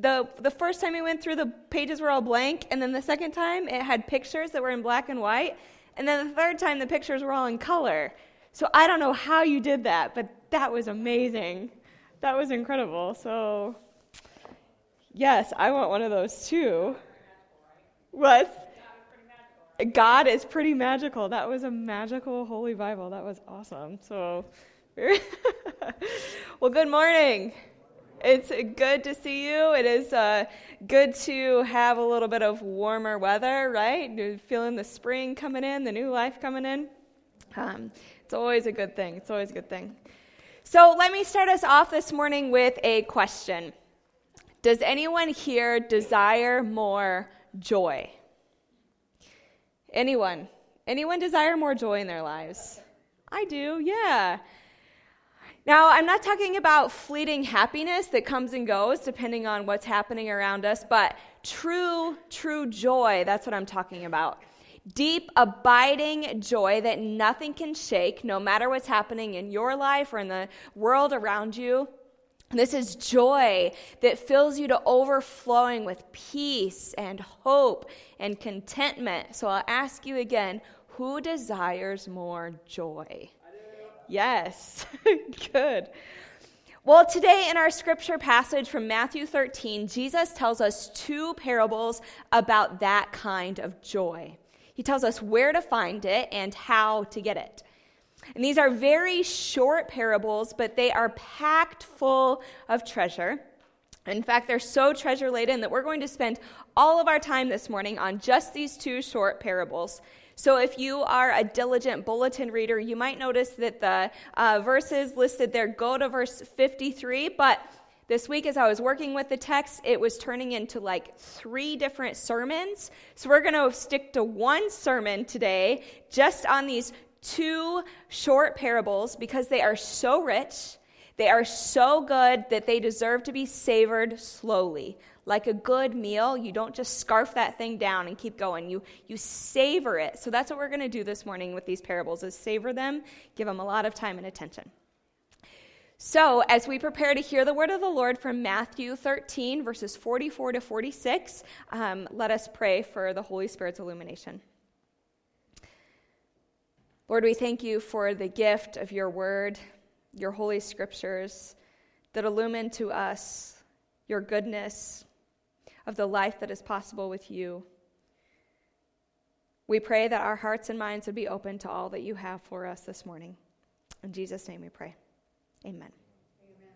the the first time we went through, the pages were all blank, and then the second time it had pictures that were in black and white, and then the third time the pictures were all in color. So I don't know how you did that, but that was amazing. That was incredible. So yes, I want one of those too. What? God is pretty magical. That was a magical Holy Bible. That was awesome. So, well, good morning. It's good to see you. It is uh, good to have a little bit of warmer weather, right? You're feeling the spring coming in, the new life coming in. Um, it's always a good thing. It's always a good thing. So, let me start us off this morning with a question Does anyone here desire more joy? Anyone? Anyone desire more joy in their lives? I do, yeah. Now, I'm not talking about fleeting happiness that comes and goes depending on what's happening around us, but true, true joy, that's what I'm talking about. Deep, abiding joy that nothing can shake, no matter what's happening in your life or in the world around you. This is joy that fills you to overflowing with peace and hope and contentment. So I'll ask you again who desires more joy? Yes, good. Well, today in our scripture passage from Matthew 13, Jesus tells us two parables about that kind of joy. He tells us where to find it and how to get it. And these are very short parables, but they are packed full of treasure. In fact, they're so treasure laden that we're going to spend all of our time this morning on just these two short parables. So, if you are a diligent bulletin reader, you might notice that the uh, verses listed there go to verse 53. But this week, as I was working with the text, it was turning into like three different sermons. So, we're going to stick to one sermon today just on these two short parables because they are so rich, they are so good that they deserve to be savored slowly. Like a good meal, you don't just scarf that thing down and keep going. You, you savor it. So that's what we're going to do this morning with these parables is savor them, give them a lot of time and attention. So, as we prepare to hear the word of the Lord from Matthew 13, verses 44 to 46, um, let us pray for the Holy Spirit's illumination. Lord, we thank you for the gift of your word, your holy scriptures that illumine to us your goodness of the life that is possible with you. We pray that our hearts and minds would be open to all that you have for us this morning. In Jesus' name we pray. Amen. Amen.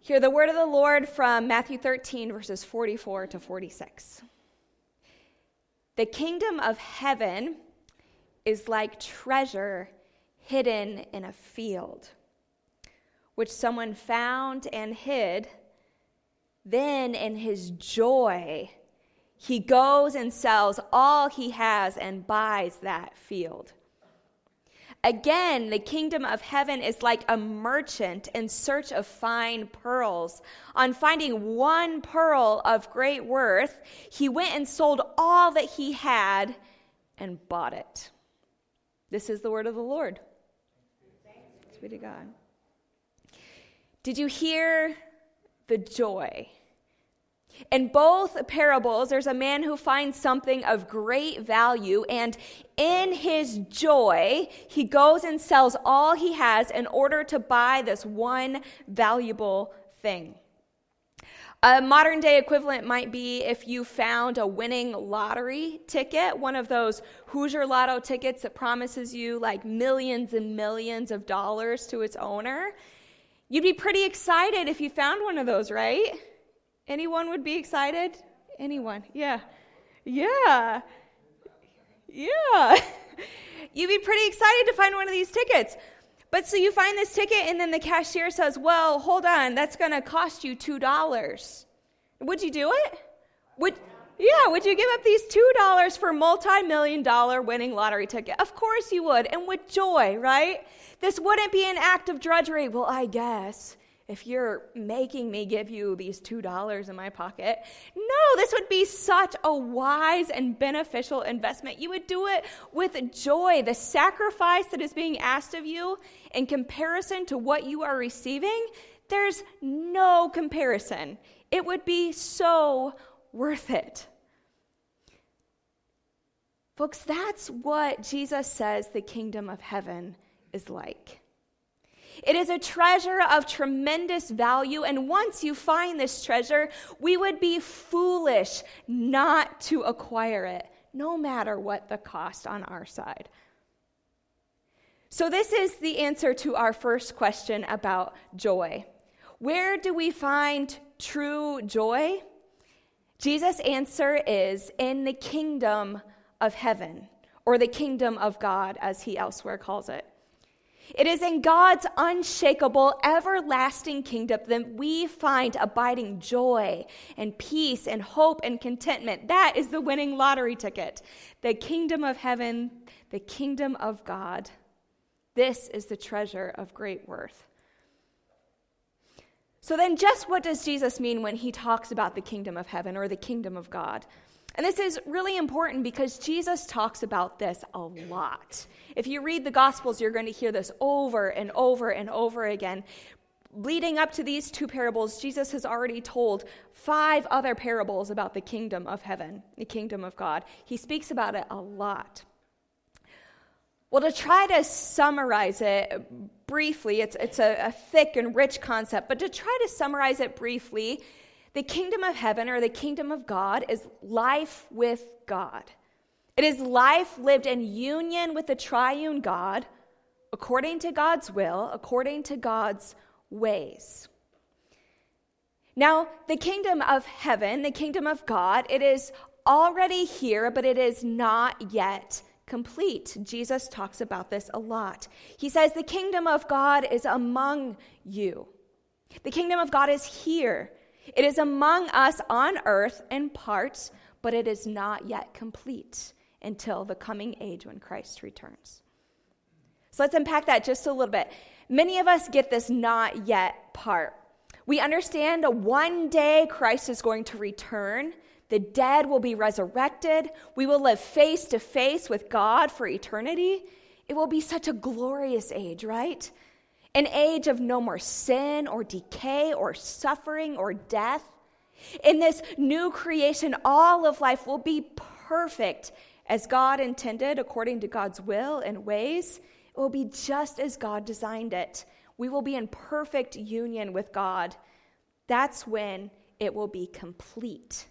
Hear the word of the Lord from Matthew 13, verses 44 to 46. The kingdom of heaven is like treasure hidden in a field, which someone found and hid. Then, in his joy, he goes and sells all he has and buys that field. Again, the kingdom of heaven is like a merchant in search of fine pearls. On finding one pearl of great worth, he went and sold all that he had and bought it. This is the word of the Lord. Thanks be to God. Did you hear the joy? In both parables, there's a man who finds something of great value, and in his joy, he goes and sells all he has in order to buy this one valuable thing. A modern day equivalent might be if you found a winning lottery ticket, one of those Hoosier Lotto tickets that promises you like millions and millions of dollars to its owner. You'd be pretty excited if you found one of those, right? Anyone would be excited? Anyone? Yeah. Yeah. Yeah. You'd be pretty excited to find one of these tickets. But so you find this ticket, and then the cashier says, Well, hold on, that's going to cost you $2. Would you do it? Would, yeah, would you give up these $2 for a multi million dollar winning lottery ticket? Of course you would, and with joy, right? This wouldn't be an act of drudgery. Well, I guess if you're making me give you these $2 in my pocket. No, this would be such a wise and beneficial investment. You would do it with joy. The sacrifice that is being asked of you in comparison to what you are receiving, There's no comparison. It would be so worth it. Folks, that's what Jesus says the kingdom of heaven is like. It is a treasure of tremendous value, and once you find this treasure, we would be foolish not to acquire it, no matter what the cost on our side. So, this is the answer to our first question about joy. Where do we find true joy? Jesus' answer is in the kingdom of heaven, or the kingdom of God, as he elsewhere calls it. It is in God's unshakable, everlasting kingdom that we find abiding joy and peace and hope and contentment. That is the winning lottery ticket. The kingdom of heaven, the kingdom of God. This is the treasure of great worth. So, then, just what does Jesus mean when he talks about the kingdom of heaven or the kingdom of God? And this is really important because Jesus talks about this a lot. If you read the Gospels, you're going to hear this over and over and over again. Leading up to these two parables, Jesus has already told five other parables about the kingdom of heaven, the kingdom of God. He speaks about it a lot. Well, to try to summarize it briefly, it's, it's a, a thick and rich concept, but to try to summarize it briefly, the kingdom of heaven or the kingdom of God is life with God. It is life lived in union with the triune God, according to God's will, according to God's ways. Now, the kingdom of heaven, the kingdom of God, it is already here, but it is not yet complete. Jesus talks about this a lot. He says, The kingdom of God is among you. The kingdom of God is here. It is among us on earth in part, but it is not yet complete until the coming age when Christ returns. So let's unpack that just a little bit. Many of us get this not yet part. We understand one day Christ is going to return. The dead will be resurrected. We will live face to face with God for eternity. It will be such a glorious age, right? An age of no more sin or decay or suffering or death. In this new creation, all of life will be perfect as God intended, according to God's will and ways. It will be just as God designed it. We will be in perfect union with God. That's when it will be complete.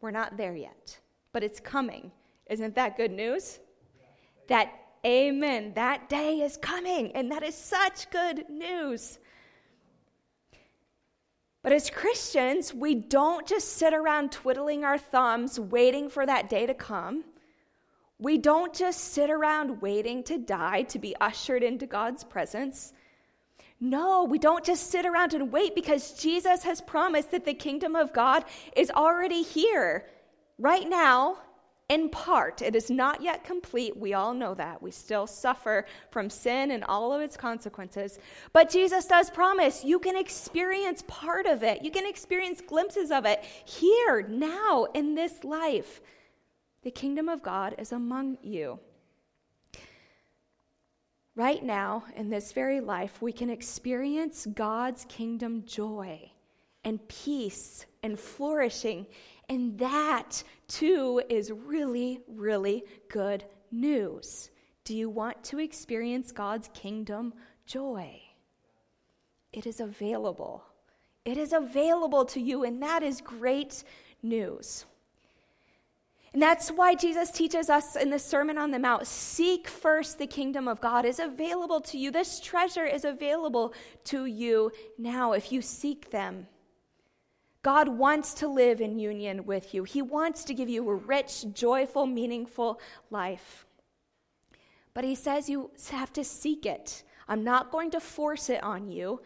We're not there yet, but it's coming. Isn't that good news? That, amen, that day is coming, and that is such good news. But as Christians, we don't just sit around twiddling our thumbs waiting for that day to come. We don't just sit around waiting to die to be ushered into God's presence. No, we don't just sit around and wait because Jesus has promised that the kingdom of God is already here right now. In part, it is not yet complete. We all know that. We still suffer from sin and all of its consequences. But Jesus does promise you can experience part of it. You can experience glimpses of it here, now, in this life. The kingdom of God is among you. Right now, in this very life, we can experience God's kingdom joy and peace and flourishing. And that, too, is really, really good news. Do you want to experience God's kingdom joy? It is available. It is available to you, and that is great news. And that's why Jesus teaches us in the Sermon on the Mount seek first the kingdom of God is available to you. This treasure is available to you now if you seek them. God wants to live in union with you, He wants to give you a rich, joyful, meaningful life. But He says you have to seek it. I'm not going to force it on you.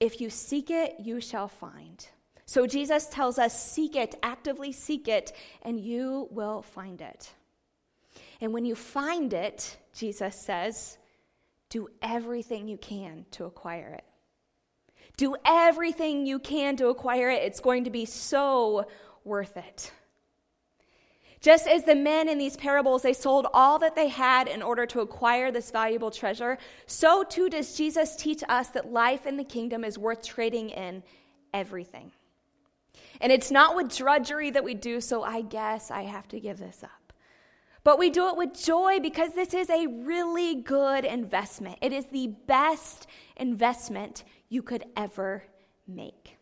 If you seek it, you shall find. So Jesus tells us seek it, actively seek it, and you will find it. And when you find it, Jesus says, do everything you can to acquire it. Do everything you can to acquire it. It's going to be so worth it. Just as the men in these parables, they sold all that they had in order to acquire this valuable treasure, so too does Jesus teach us that life in the kingdom is worth trading in everything. And it's not with drudgery that we do, so I guess I have to give this up. But we do it with joy because this is a really good investment. It is the best investment you could ever make.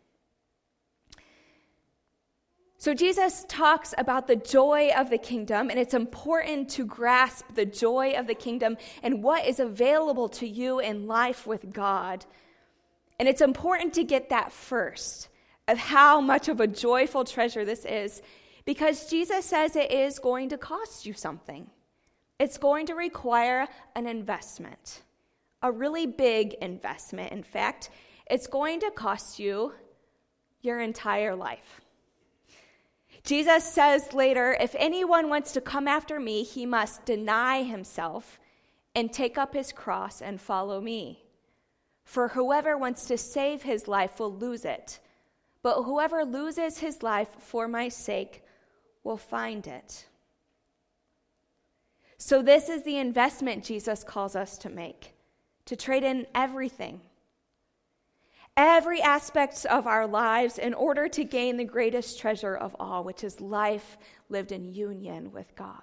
So, Jesus talks about the joy of the kingdom, and it's important to grasp the joy of the kingdom and what is available to you in life with God. And it's important to get that first of how much of a joyful treasure this is because Jesus says it is going to cost you something. It's going to require an investment, a really big investment. In fact, it's going to cost you your entire life. Jesus says later, If anyone wants to come after me, he must deny himself and take up his cross and follow me. For whoever wants to save his life will lose it, but whoever loses his life for my sake will find it. So, this is the investment Jesus calls us to make to trade in everything every aspect of our lives in order to gain the greatest treasure of all, which is life lived in union with God.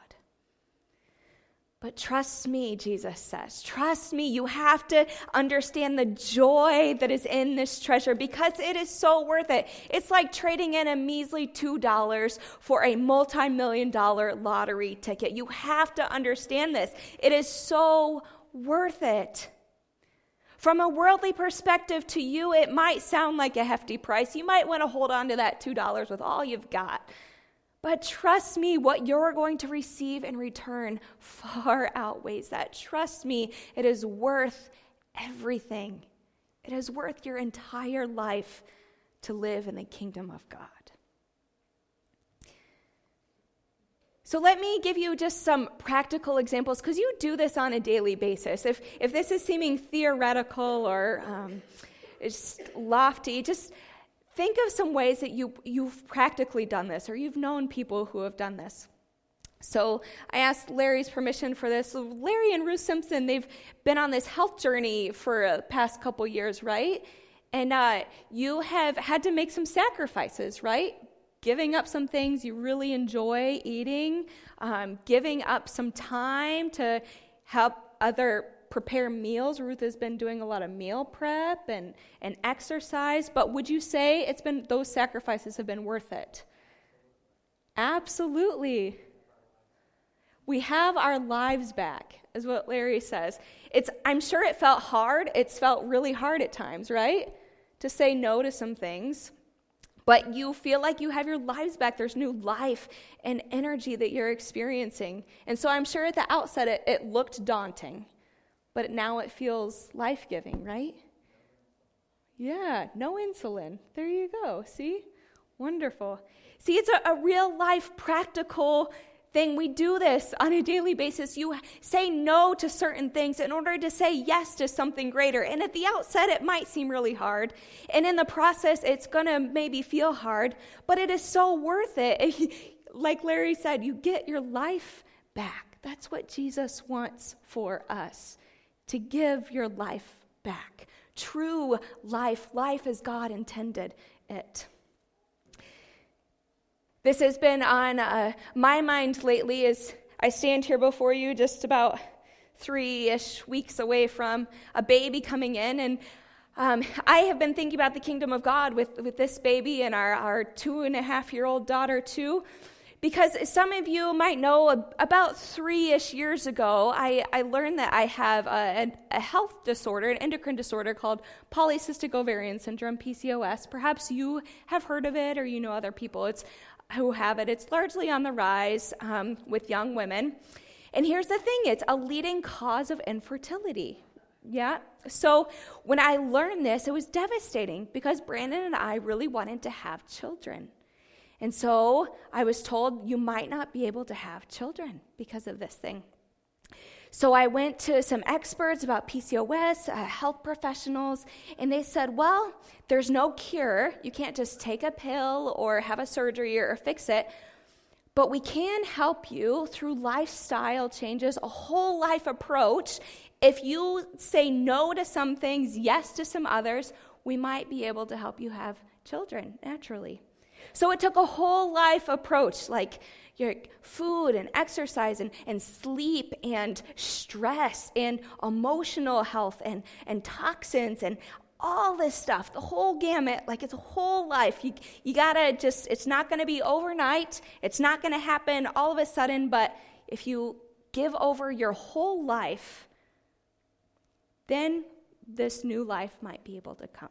But trust me, Jesus says. Trust me. You have to understand the joy that is in this treasure because it is so worth it. It's like trading in a measly $2 for a multi million dollar lottery ticket. You have to understand this. It is so worth it. From a worldly perspective, to you, it might sound like a hefty price. You might want to hold on to that $2 with all you've got. But trust me, what you're going to receive in return far outweighs that. Trust me, it is worth everything. It is worth your entire life to live in the kingdom of God. So let me give you just some practical examples because you do this on a daily basis. If, if this is seeming theoretical or um, it's lofty, just think of some ways that you, you've practically done this or you've known people who have done this. So I asked Larry's permission for this. So Larry and Ruth Simpson, they've been on this health journey for the past couple years, right? And uh, you have had to make some sacrifices, right? Giving up some things you really enjoy eating, um, giving up some time to help other prepare meals. Ruth has been doing a lot of meal prep and, and exercise, but would you say it's been those sacrifices have been worth it? Absolutely. We have our lives back, is what Larry says. It's I'm sure it felt hard. It's felt really hard at times, right? To say no to some things but you feel like you have your lives back. There's new life and energy that you're experiencing. And so I'm sure at the outset it, it looked daunting, but now it feels life giving, right? Yeah, no insulin. There you go. See? Wonderful. See, it's a, a real life, practical thing. We do this on a daily basis. You say no to certain things in order to say yes to something greater. And at the outset, it might seem really hard. And in the process, it's going to maybe feel hard, but it is so worth it. like Larry said, you get your life back. That's what Jesus wants for us to give your life back. True life, life as God intended it. This has been on uh, my mind lately as I stand here before you, just about three ish weeks away from a baby coming in. And um, I have been thinking about the kingdom of God with, with this baby and our, our two and a half year old daughter, too. Because some of you might know about three ish years ago, I, I learned that I have a, a, health disorder, an endocrine disorder called polycystic ovarian syndrome, PCOS. Perhaps you have heard of it or you know other people. It's who have it. It's largely on the rise um, with young women. And here's the thing it's a leading cause of infertility. Yeah. So when I learned this, it was devastating because Brandon and I really wanted to have children. And so I was told you might not be able to have children because of this thing. So I went to some experts about PCOS, uh, health professionals, and they said, well, there's no cure. You can't just take a pill or have a surgery or fix it. But we can help you through lifestyle changes, a whole life approach. If you say no to some things, yes to some others, we might be able to help you have children naturally. So it took a whole life approach, like your food and exercise and, and sleep and stress and emotional health and, and toxins and all this stuff, the whole gamut, like it's a whole life. You, you gotta just, it's not gonna be overnight, it's not gonna happen all of a sudden, but if you give over your whole life, then this new life might be able to come.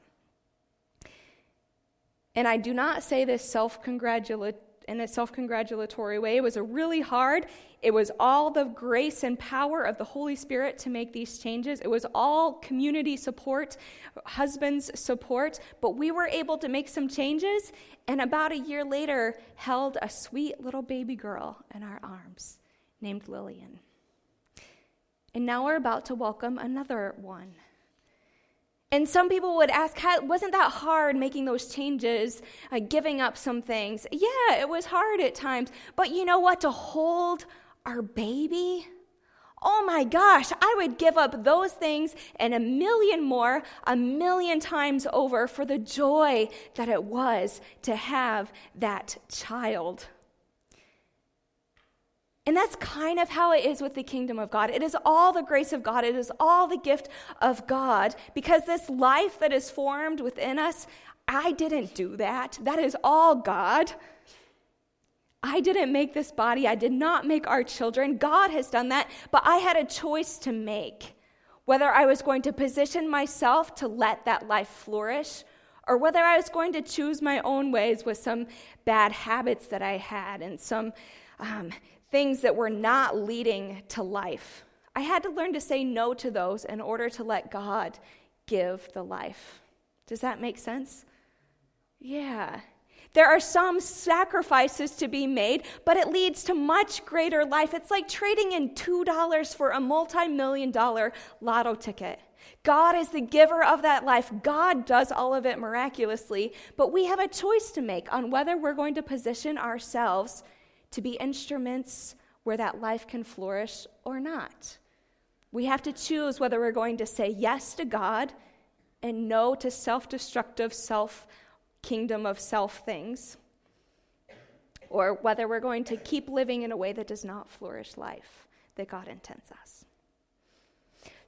And I do not say this self congratulatory in a self congratulatory way. It was a really hard. It was all the grace and power of the Holy Spirit to make these changes. It was all community support, husbands' support. But we were able to make some changes, and about a year later, held a sweet little baby girl in our arms named Lillian. And now we're about to welcome another one. And some people would ask, wasn't that hard making those changes, uh, giving up some things? Yeah, it was hard at times. But you know what? To hold our baby, oh my gosh, I would give up those things and a million more, a million times over for the joy that it was to have that child. And that's kind of how it is with the kingdom of God. It is all the grace of God, it is all the gift of God, because this life that is formed within us, I didn't do that. That is all God. I didn't make this body, I did not make our children. God has done that, but I had a choice to make whether I was going to position myself to let that life flourish or whether I was going to choose my own ways with some bad habits that I had and some um, things that were not leading to life. I had to learn to say no to those in order to let God give the life. Does that make sense? Yeah. There are some sacrifices to be made, but it leads to much greater life. It's like trading in $2 for a multi million dollar lotto ticket. God is the giver of that life. God does all of it miraculously, but we have a choice to make on whether we're going to position ourselves to be instruments where that life can flourish or not. We have to choose whether we're going to say yes to God and no to self destructive, self kingdom of self things, or whether we're going to keep living in a way that does not flourish life that God intends us.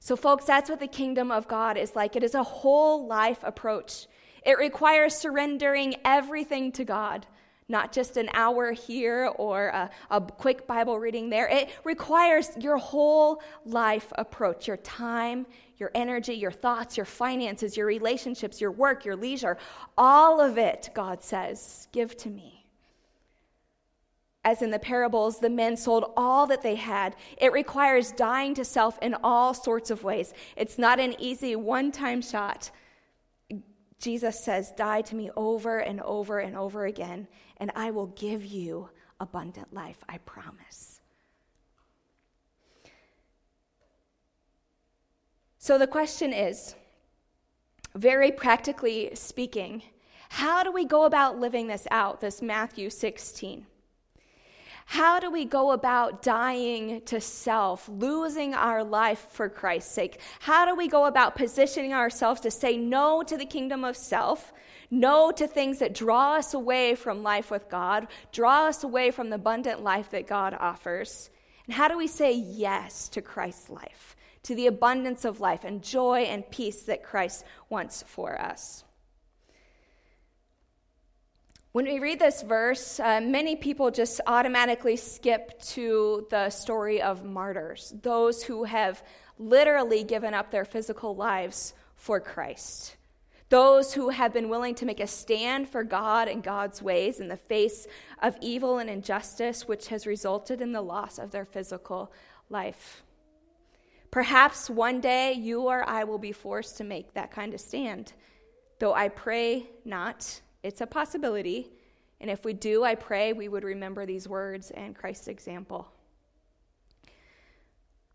So, folks, that's what the kingdom of God is like. It is a whole life approach. It requires surrendering everything to God not just an hour here or a, a, quick Bible reading there. It requires your whole life approach your time, your energy, your thoughts, your finances, your relationships, your work, your leisure. All of it, God says, give to me. As in the parables, the men sold all that they had. It requires dying to self in all sorts of ways. It's not an easy one time shot. Jesus says, Die to me over and over and over again, and I will give you abundant life, I promise. So the question is very practically speaking, how do we go about living this out, this Matthew 16? How do we go about dying to self, losing our life for Christ's sake? How do we go about positioning ourselves to say no to the kingdom of self, no to things that draw us away from life with God, draw us away from the abundant life that God offers? And how do we say yes to Christ's life, to the abundance of life and joy and peace that Christ wants for us? When we read this verse, uh, many people just automatically skip to the story of martyrs, those who have literally given up their physical lives for Christ, those who have been willing to make a stand for God and God's ways in the face of evil and injustice, which has resulted in the loss of their physical life. Perhaps one day you or I will be forced to make that kind of stand, though I pray not it's a possibility. And if we do, I pray we would remember these words and Christ's example.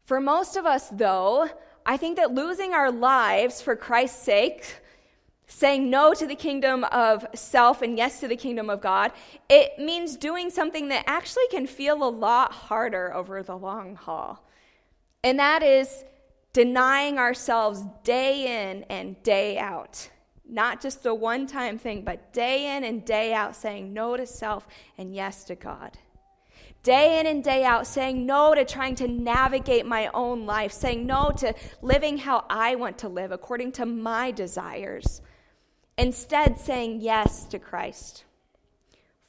For most of us, though, I think that losing our lives for Christ's sake saying no to the kingdom of self and yes to the kingdom of God, it means doing something that actually can feel a lot harder over the long haul. And that is denying ourselves day in and day out. Not just a one time thing, but day in and day out saying no to self and yes to God. Day in and day out saying no to trying to navigate my own life, saying no to living how I want to live according to my desires. Instead, saying yes to Christ,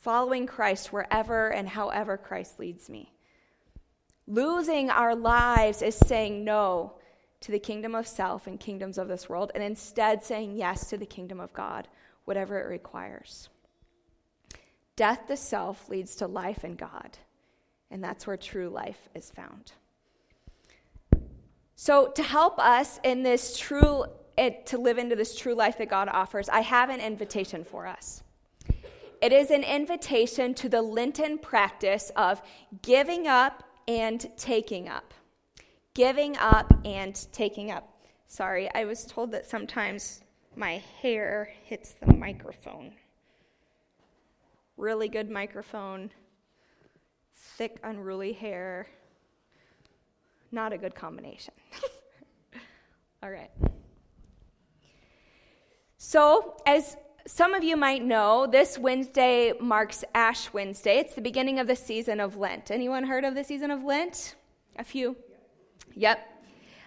following Christ wherever and however Christ leads me. Losing our lives is saying no to the kingdom of self and kingdoms of this world, and instead saying yes to the kingdom of God, whatever it requires. Death to self leads to life in God, and that's where true life is found. So, to help us in this true, eh, to live into this true life that God offers, I have an invitation for us. It is an invitation to the Lenten practice of giving up and taking up giving up and taking up. Sorry, I was told that sometimes my hair hits the microphone. Really good microphone, thick, unruly hair. Not a good combination. All right. So, as some of you might know, this Wednesday marks Ash Wednesday. It's the beginning of the season of Lent. Anyone heard of the season of Lent? A few. Yep.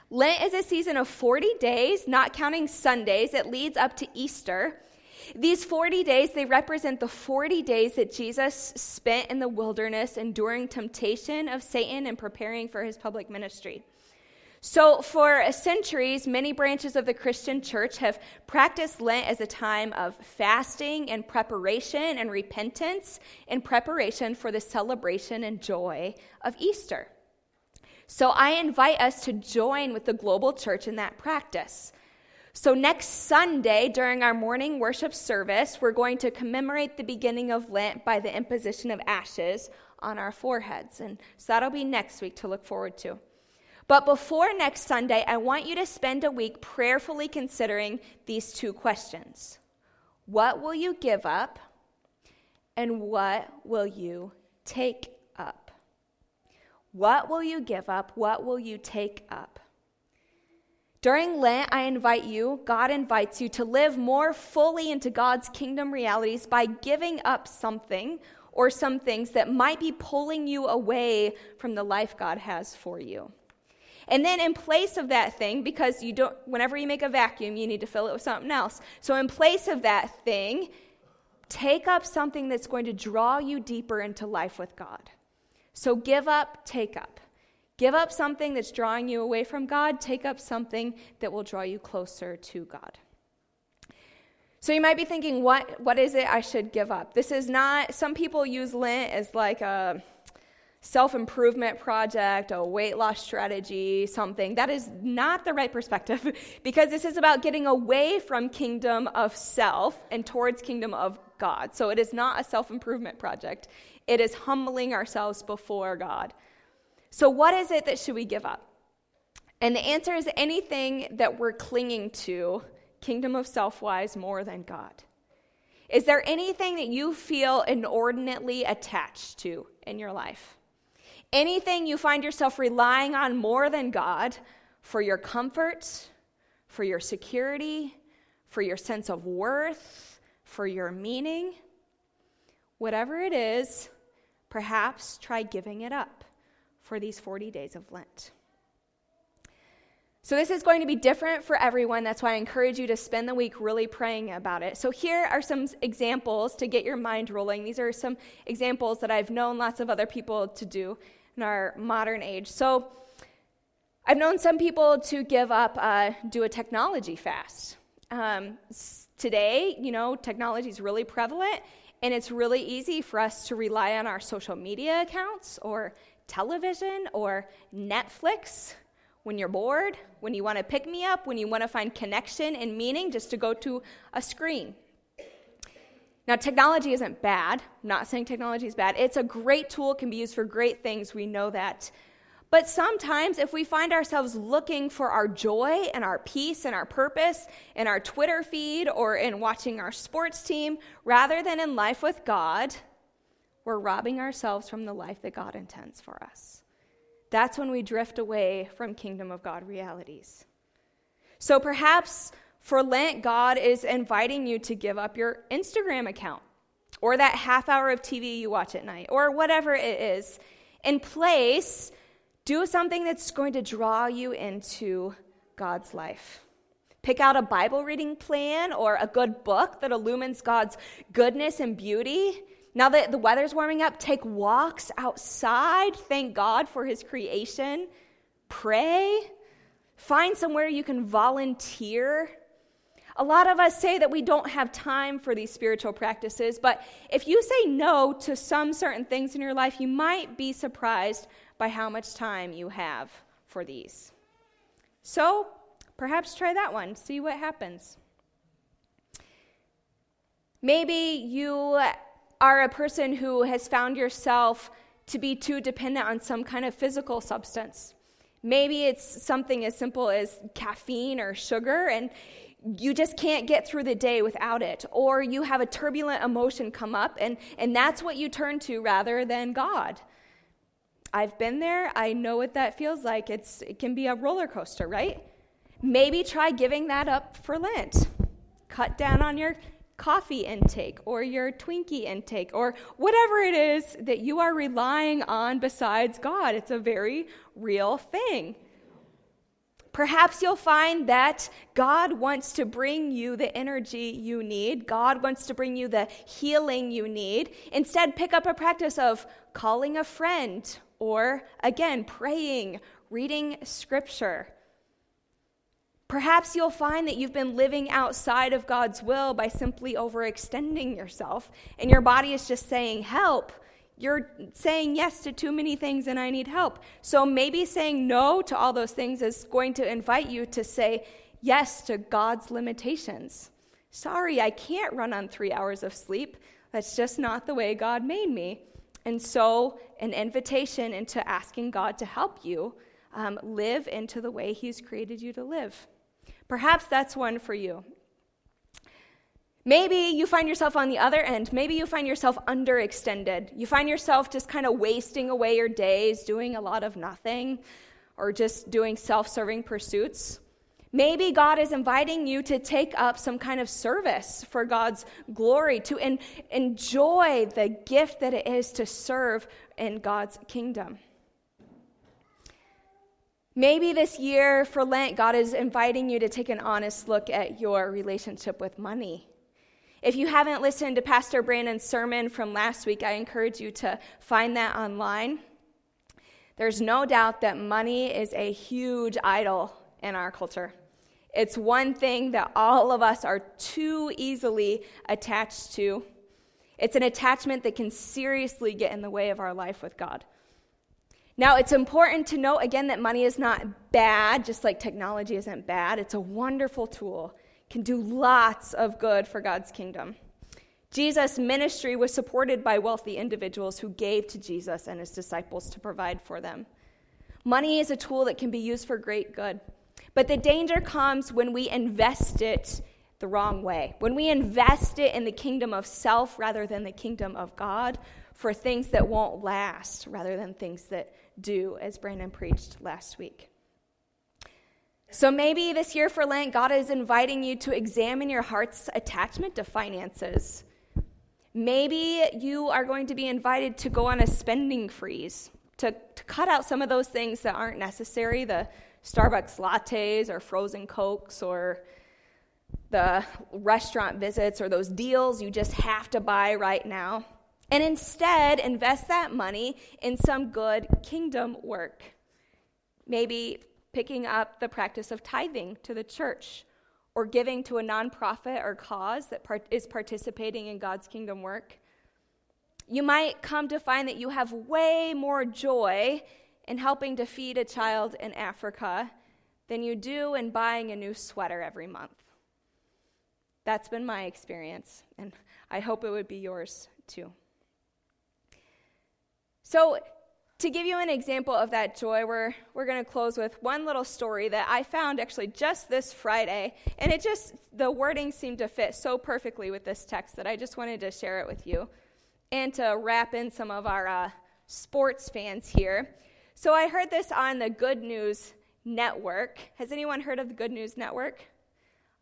Lent is a season of 40 days, not counting Sundays. It leads up to Easter. These 40 days, they represent the 40 days that Jesus spent in the wilderness enduring temptation of Satan and preparing for his public ministry. So, for centuries, many branches of the Christian church have practiced Lent as a time of fasting and preparation and repentance in preparation for the celebration and joy of Easter. So I invite us to join with the global church in that practice. So, next Sunday, during our morning worship service, we're going to commemorate the beginning of Lent by the imposition of ashes on our foreheads. And so that'll be next week to look forward to. But before next Sunday, I want you to spend a week prayerfully considering these two questions What will you give up? And what will you take what will you give up? What will you take up? During Lent, I invite you, God invites you to live more fully into God's kingdom realities by giving up something or some things that might be pulling you away from the life God has for you. And then in place of that thing, because you don't whenever you make a vacuum, you need to fill it with something else. So in place of that thing, take up something that's going to draw you deeper into life with God. So give up, take up. Give up something that's drawing you away from God, take up something that will draw you closer to God. So you might be thinking, what, what is it I should give up? This is not, some people use Lent as like a self improvement project, a weight loss strategy, something. That is not the right perspective because this is about getting away from kingdom of self and towards kingdom of God. So it is not a self improvement project. It is humbling ourselves before God. So, what is it that should we give up? And the answer is anything that we're clinging to, kingdom of self wise, more than God. Is there anything that you feel inordinately attached to in your life? Anything you find yourself relying on more than God for your comfort, for your security, for your sense of worth, for your meaning? Whatever it is, Perhaps try giving it up for these 40 days of Lent. So, this is going to be different for everyone. That's why I encourage you to spend the week really praying about it. So, here are some examples to get your mind rolling. These are some examples that I've known lots of other people to do in our modern age. So, I've known some people to give up, uh, do a technology fast. Um, today, you know, technology is really prevalent, and it's really easy for us to rely on our social media accounts or television or Netflix when you're bored, when you want to pick me up, when you want to find connection and meaning, just to go to a screen. Now, technology isn't bad. I'm not saying technology is bad. It's a great tool, can be used for great things. We know that. But sometimes, if we find ourselves looking for our joy and our peace and our purpose in our Twitter feed or in watching our sports team rather than in life with God, we're robbing ourselves from the life that God intends for us. That's when we drift away from kingdom of God realities. So perhaps for Lent, God is inviting you to give up your Instagram account or that half hour of TV you watch at night or whatever it is. In place, do something that's going to draw you into God's life. Pick out a Bible reading plan or a good book that illumines God's goodness and beauty. Now that the weather's warming up, take walks outside. Thank God for His creation. Pray. Find somewhere you can volunteer. A lot of us say that we don't have time for these spiritual practices, but if you say no to some certain things in your life, you might be surprised by how much time you have for these. So, perhaps try that one, see what happens. Maybe you are a person who has found yourself to be too dependent on some kind of physical substance. Maybe it's something as simple as caffeine or sugar, and you just can't get through the day without it. Or you have a turbulent emotion come up, and, and that's what you turn to rather than God. I've been there. I know what that feels like. It's, it can be a roller coaster, right? Maybe try giving that up for Lent. Cut down on your coffee intake or your Twinkie intake or whatever it is that you are relying on besides God. It's a very real thing. Perhaps you'll find that God wants to bring you the energy you need. God wants to bring you the healing you need. Instead, pick up a practice of calling a friend or, again, praying, reading scripture. Perhaps you'll find that you've been living outside of God's will by simply overextending yourself, and your body is just saying, Help. You're saying yes to too many things, and I need help. So maybe saying no to all those things is going to invite you to say yes to God's limitations. Sorry, I can't run on three hours of sleep. That's just not the way God made me. And so, an invitation into asking God to help you um, live into the way He's created you to live. Perhaps that's one for you. Maybe you find yourself on the other end. Maybe you find yourself underextended. You find yourself just kind of wasting away your days doing a lot of nothing or just doing self serving pursuits. Maybe God is inviting you to take up some kind of service for God's glory, to en- enjoy the gift that it is to serve in God's kingdom. Maybe this year for Lent, God is inviting you to take an honest look at your relationship with money. If you haven't listened to Pastor Brandon's sermon from last week, I encourage you to find that online. There's no doubt that money is a huge idol in our culture. It's one thing that all of us are too easily attached to. It's an attachment that can seriously get in the way of our life with God. Now, it's important to note again that money is not bad, just like technology isn't bad. It's a wonderful tool, can do lots of good for God's kingdom. Jesus' ministry was supported by wealthy individuals who gave to Jesus and his disciples to provide for them. Money is a tool that can be used for great good. But the danger comes when we invest it the wrong way, when we invest it in the kingdom of self rather than the kingdom of God for things that won't last rather than things that do, as Brandon preached last week. So maybe this year for Lent, God is inviting you to examine your heart's attachment to finances. Maybe you are going to be invited to go on a spending freeze, to, to cut out some of those things that aren't necessary, the Starbucks lattes or frozen Cokes or the restaurant visits or those deals you just have to buy right now. And instead, invest that money in some good kingdom work. Maybe picking up the practice of tithing to the church or giving to a nonprofit or cause that part- is participating in God's kingdom work. You might come to find that you have way more joy in helping to feed a child in Africa than you do in buying a new sweater every month. That's been my experience, and I hope it would be yours too. So, to give you an example of that joy, we're, we're going to close with one little story that I found actually just this Friday. And it just, the wording seemed to fit so perfectly with this text that I just wanted to share it with you and to wrap in some of our uh, sports fans here. So I heard this on the Good News Network. Has anyone heard of the Good News Network?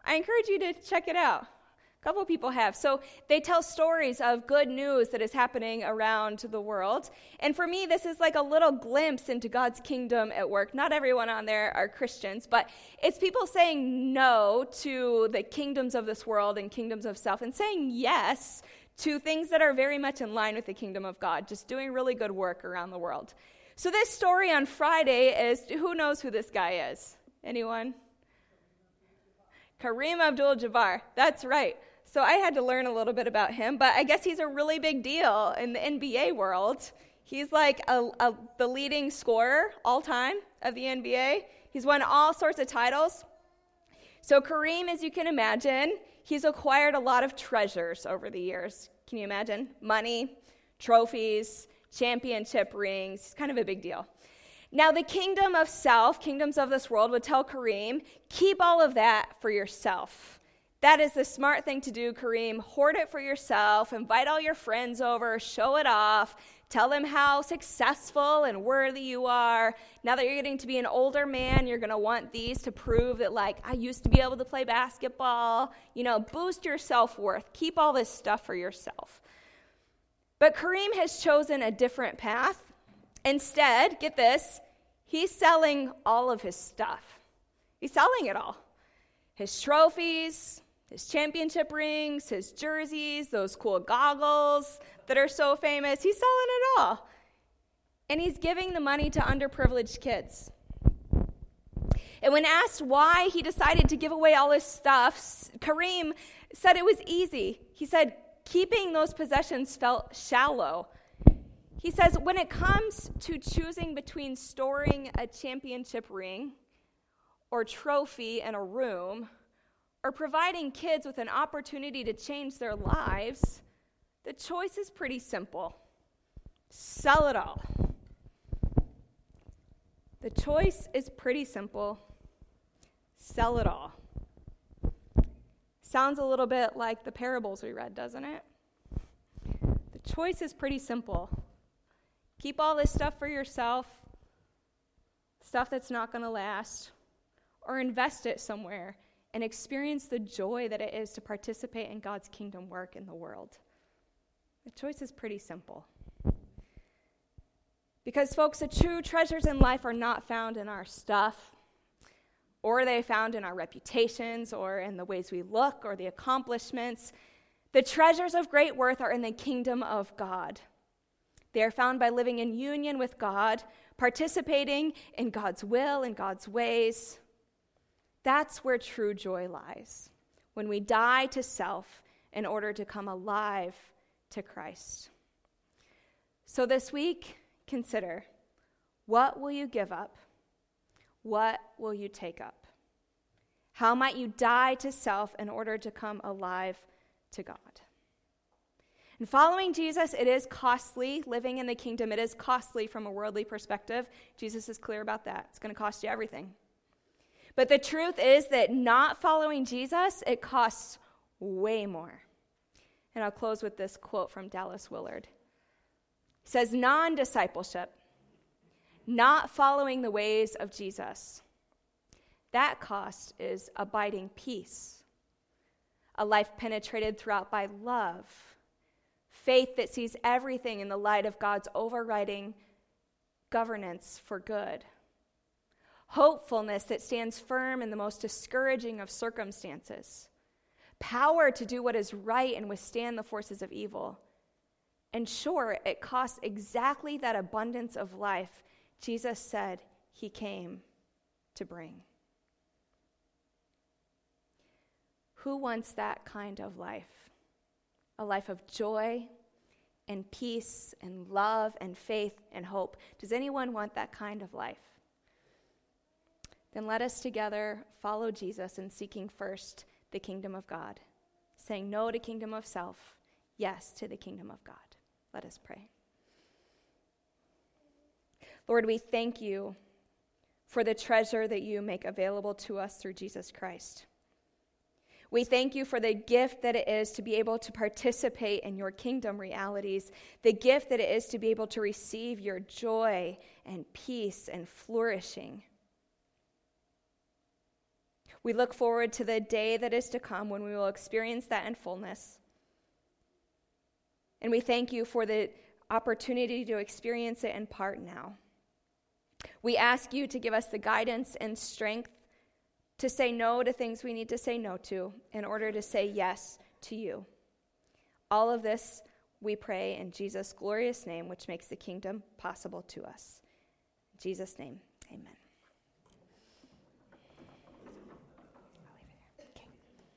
I encourage you to check it out A couple people have. So they tell stories of good news that is happening around the world. And for me, this is like a little glimpse into God's kingdom at work. Not everyone on there are Christians, but it's people saying no to the kingdoms of this world and kingdoms of self and saying yes to things that are very much in line with the kingdom of God, just doing really good work around the world. So this story on Friday is who knows who this guy is? Anyone? Kareem Abdul Jabbar. That's right. So I had to learn a little bit about him, but I guess he's a really big deal in the NBA world. He's like a, a, the leading scorer all time of the NBA. He's won all sorts of titles. So, Kareem, as you can imagine, he's acquired a lot of treasures over the years. Can you imagine? Money, trophies, championship rings. It's kind of a big deal. Now, the kingdom of self, kingdoms of this world, would tell Kareem, keep all of that for yourself. That is the smart thing to do, Kareem. Hoard it for yourself, invite all your friends over, show it off, tell them how successful and worthy you are. Now that you're getting to be an older man, you're going to want these to prove that, like, I used to be able to play basketball. You know, boost your self worth. Keep all this stuff for yourself. But Kareem has chosen a different path. Instead, get this, he's selling all of his stuff. He's selling it all his trophies, his championship rings, his jerseys, those cool goggles that are so famous. He's selling it all. And he's giving the money to underprivileged kids. And when asked why he decided to give away all his stuff, Kareem said it was easy. He said, keeping those possessions felt shallow. He says, when it comes to choosing between storing a championship ring or trophy in a room, or providing kids with an opportunity to change their lives, the choice is pretty simple sell it all. The choice is pretty simple sell it all. Sounds a little bit like the parables we read, doesn't it? The choice is pretty simple. Keep all this stuff for yourself, stuff that's not going to last, or invest it somewhere and experience the joy that it is to participate in God's kingdom work in the world? The choice is pretty simple. Because, folks, the true treasures in life are not found in our stuff, or are they found in our reputations, or in the ways we look, or the accomplishments. The treasures of great worth are in the kingdom of God. They are found by living in union with God, participating in God's will and God's ways, that's where true joy lies, when we die to self in order to come alive to Christ. So this week, consider what will you give up? What will you take up? How might you die to self in order to come alive to God? And following Jesus, it is costly. Living in the kingdom, it is costly from a worldly perspective. Jesus is clear about that. It's going to cost you everything. But the truth is that not following Jesus, it costs way more. And I'll close with this quote from Dallas Willard. He says, Non discipleship, not following the ways of Jesus, that cost is abiding peace, a life penetrated throughout by love, faith that sees everything in the light of God's overriding governance for good hopefulness that stands firm in the most discouraging of circumstances, power to do what is right and withstand the forces of evil. And sure, it costs exactly that abundance of life Jesus said he came to bring. Who wants that kind of life? A life of joy and peace and love and faith and hope. Does anyone want that kind of life? then let us together follow Jesus in seeking first the kingdom of God, saying no to kingdom of self, yes to the kingdom of God. Let us pray. Lord, we thank you for the treasure that you make available to us through Jesus Christ. We thank you for the gift that it is to be able to participate in your kingdom realities, the gift that it is to be able to receive your joy and peace and flourishing. We look forward to the day that is to come when we will experience that in fullness. And we thank you for the opportunity to experience it in part now. We ask you to give us the guidance and strength to say no to things we need to say no to in order to say yes to you. All of this we pray in Jesus' glorious name, which makes the kingdom possible to us. In Jesus' name, amen.